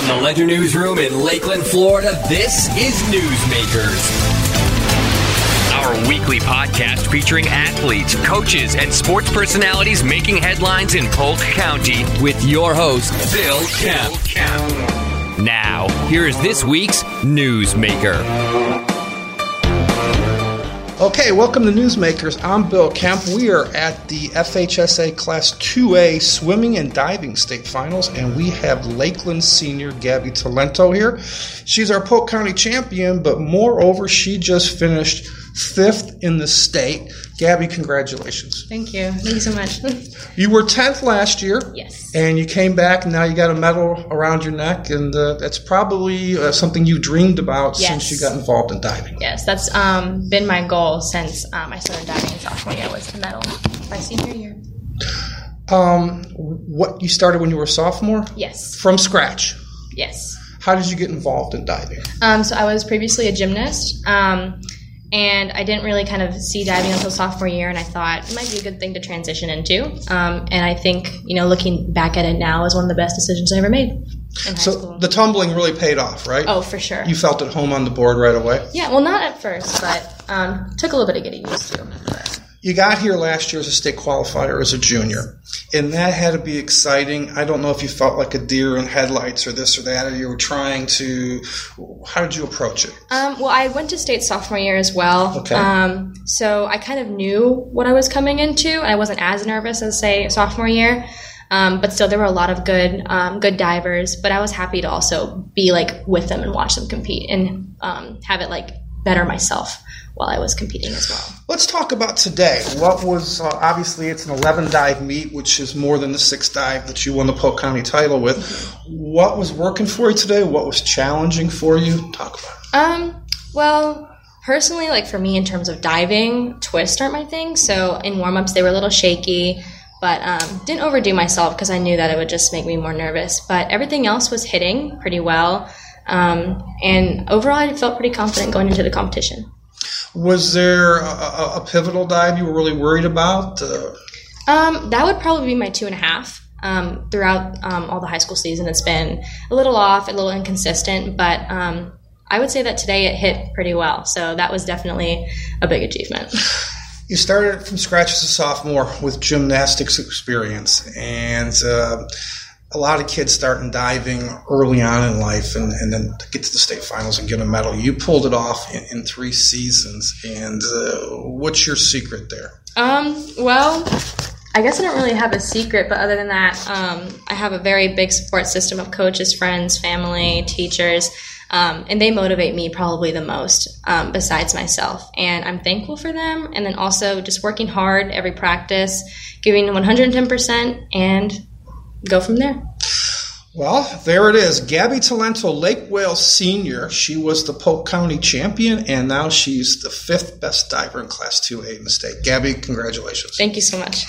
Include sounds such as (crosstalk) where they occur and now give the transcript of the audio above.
From the Ledger Newsroom in Lakeland, Florida, this is Newsmakers. Our weekly podcast featuring athletes, coaches, and sports personalities making headlines in Polk County with your host, Bill Kemp. Now, here is this week's Newsmaker. Okay, welcome to Newsmakers. I'm Bill Kemp. We are at the FHSAA Class 2A Swimming and Diving State Finals, and we have Lakeland senior Gabby Tolento here. She's our Polk County champion, but moreover, she just finished fifth in the state. Gabby, congratulations. Thank you. Thank you so much. (laughs) You were 10th last year. yes. And you came back, and now you got a medal around your neck, and uh, that's probably uh, something you dreamed about since you got involved in diving. Yes, that's um, been my goal since um, I started diving in sophomore year was to medal my senior year. Um, what you started when you were a sophomore? Yes. From scratch. Yes. How did you get involved in diving? Um, so I was previously a gymnast, um, and I didn't really kind of see diving until sophomore year, and I thought it might be a good thing to transition into. Um, and I think, you know, looking back at it now is one of the best decisions I ever made So school. the tumbling really paid off, right? oh, for sure. You felt at home on the board right away. yeah, well, not at first, but um, took a little bit of getting used to. You got here last year as a state qualifier as a junior, and that had to be exciting. I don't know if you felt like a deer in headlights or this or that, or you were trying to. How did you approach it? Um, well, I went to state sophomore year as well. Okay. Um, so I kind of knew what I was coming into. I wasn't as nervous as say sophomore year, um, but still there were a lot of good um, good divers. But I was happy to also be like with them and watch them compete and um, have it like better myself while I was competing as well. Let's talk about today. What was uh, obviously it's an 11 dive meet, which is more than the six dive that you won the Polk County title with. What was working for you today? What was challenging for you? Talk about it. Um, well, personally, like for me, in terms of diving, twists aren't my thing. So in warm ups, they were a little shaky, but um, didn't overdo myself because I knew that it would just make me more nervous. But everything else was hitting pretty well. Um, and overall, I felt pretty confident going into the competition. Was there a, a, pivotal dive you were really worried about? Uh, Um, that would probably be my two and a half. Um, throughout um, all the high school season, it's been a little off, a little inconsistent, but um, I would say that today it hit pretty well. So that was definitely a big achievement. you started from scratch as a sophomore with gymnastics experience, and uh, a lot of kids start in diving early on in life, and, and then to get to the state finals and get a medal. You pulled it off in, in three seasons, and uh, what's your secret there? Um, well, I guess I don't really have a secret, but other than that, um, I have a very big support system of coaches, friends, family, teachers, um, and they motivate me probably the most um, besides myself. And I'm thankful for them. And then also just working hard every practice, giving 110%, and go from there. Well, there it is. Gabby Tolento, Lake Wales senior. She was the Polk County champion, and now she's the fifth best diver in Class 2A in the state. Gabby, congratulations. Thank you so much.